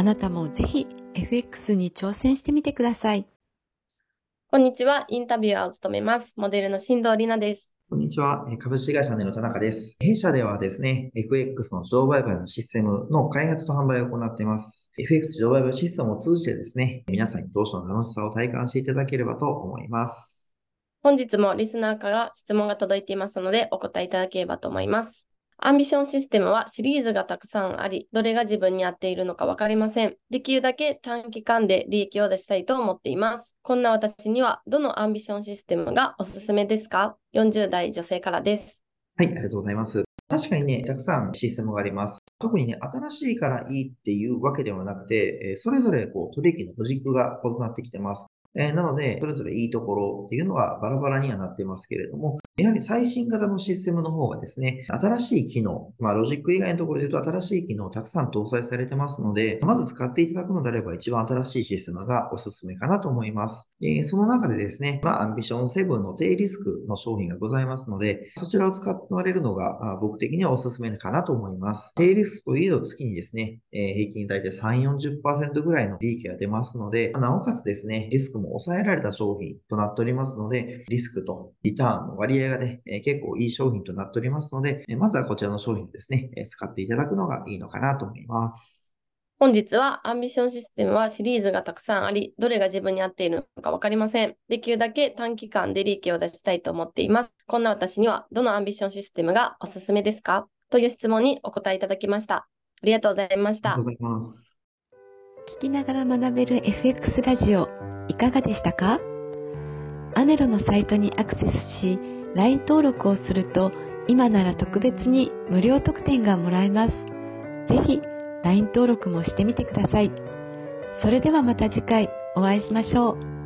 あなたもぜひ FX に挑戦してみてください。こんにちは。インタビュアーを務めます。モデルの新藤里奈です。こんにちは。株式会社ネの田中です。弊社ではですね、FX の自動売買のシステムの開発と販売を行っています。FX 自動売買システムを通じてですね、皆さんに投資の楽しさを体感していただければと思います。本日もリスナーから質問が届いていますので、お答えいただければと思います。アンビションシステムはシリーズがたくさんあり、どれが自分に合っているのかわかりません。できるだけ短期間で利益を出したいと思っています。こんな私には、どのアンビションシステムがおすすめですか ?40 代女性からです。はい、ありがとうございます。確かにね、たくさんシステムがあります。特にね、新しいからいいっていうわけではなくて、それぞれこう取引のロジックが異なってきてます。えー、なので、それぞれいいところっていうのはバラバラにはなってますけれども、やはり最新型のシステムの方がですね、新しい機能、まあロジック以外のところで言うと新しい機能をたくさん搭載されてますので、まず使っていただくのであれば一番新しいシステムがおすすめかなと思います。でその中でですね、まあアンビション7の低リスクの商品がございますので、そちらを使ってわれるのが僕的にはおすすめかなと思います。低リスクといえど月にですね、え平均大体3、40%ぐらいの利益が出ますので、なおかつですね、リスクも抑えられた商品となっておりますので、リスクとリターンの割合がね、結構構いい商品となっておりますので、まずはこちらの商品ですね、使っていただくのがいいのかなと思います。本日はアンビションシステムはシリーズがたくさんあり、どれが自分に合っているのかわかりません。できるだけ短期間で利益を出したいと思っています。こんな私にはどのアンビションシステムがおすすめですか？という質問にお答えいただきました。ありがとうございました。ありがとうございます。聞きながら学べる FX ラジオ、いかがでしたか？アネロのサイトにアクセスし、LINE 登録をすると今なら特別に無料特典がもらえます。ぜひ LINE 登録もしてみてください。それではまた次回お会いしましょう。